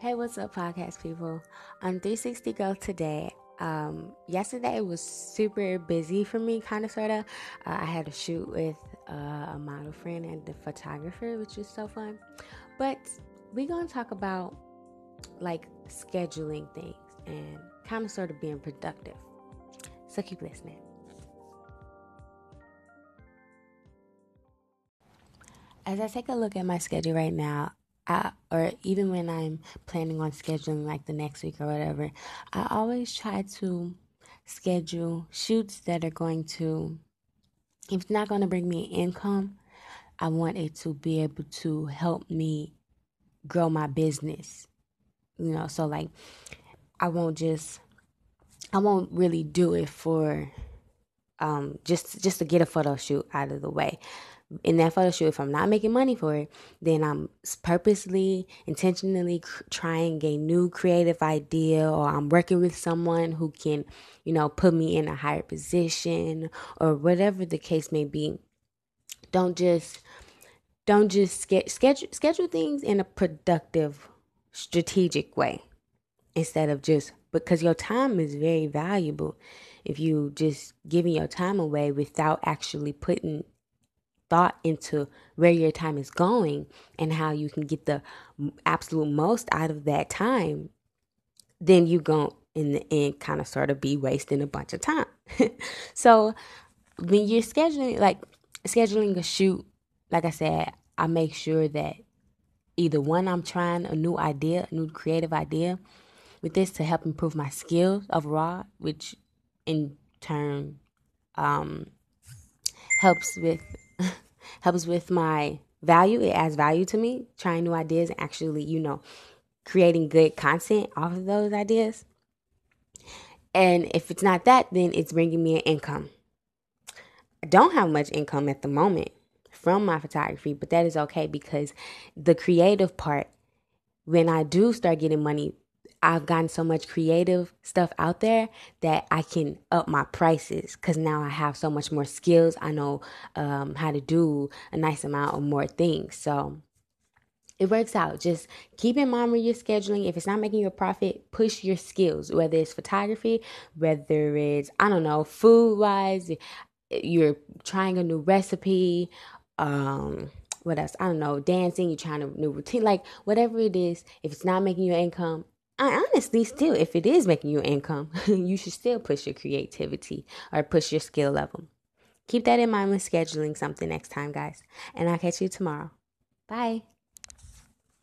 Hey, what's up, podcast people? I'm 360 Girl today, um, yesterday was super busy for me, kind of, sort of. Uh, I had a shoot with uh, a model friend and the photographer, which is so fun. But we're going to talk about like scheduling things and kind of, sort of being productive. So keep listening. As I take a look at my schedule right now, Or even when I'm planning on scheduling like the next week or whatever, I always try to schedule shoots that are going to, if it's not going to bring me income, I want it to be able to help me grow my business. You know, so like I won't just, I won't really do it for um just just to get a photo shoot out of the way in that photo shoot, if I'm not making money for it, then I'm purposely, intentionally trying a new creative idea, or I'm working with someone who can, you know, put me in a higher position, or whatever the case may be. Don't just, don't just schedule schedule things in a productive, strategic way, instead of just because your time is very valuable. If you just giving your time away without actually putting thought into where your time is going and how you can get the absolute most out of that time, then you going in the end kind of sort of be wasting a bunch of time. so when you're scheduling like scheduling a shoot, like I said, I make sure that either one I'm trying a new idea, a new creative idea with this to help improve my skills overall, which in turn um, helps with helps with my value. It adds value to me, trying new ideas and actually, you know, creating good content off of those ideas. And if it's not that, then it's bringing me an income. I don't have much income at the moment from my photography, but that is okay because the creative part, when I do start getting money I've gotten so much creative stuff out there that I can up my prices because now I have so much more skills. I know um, how to do a nice amount of more things. So it works out. Just keep in mind when you're scheduling. If it's not making you a profit, push your skills, whether it's photography, whether it's, I don't know, food wise, you're trying a new recipe, um, what else? I don't know, dancing, you're trying a new routine, like whatever it is, if it's not making you income, I honestly still, if it is making you income, you should still push your creativity or push your skill level. Keep that in mind when scheduling something next time, guys. And I'll catch you tomorrow. Bye.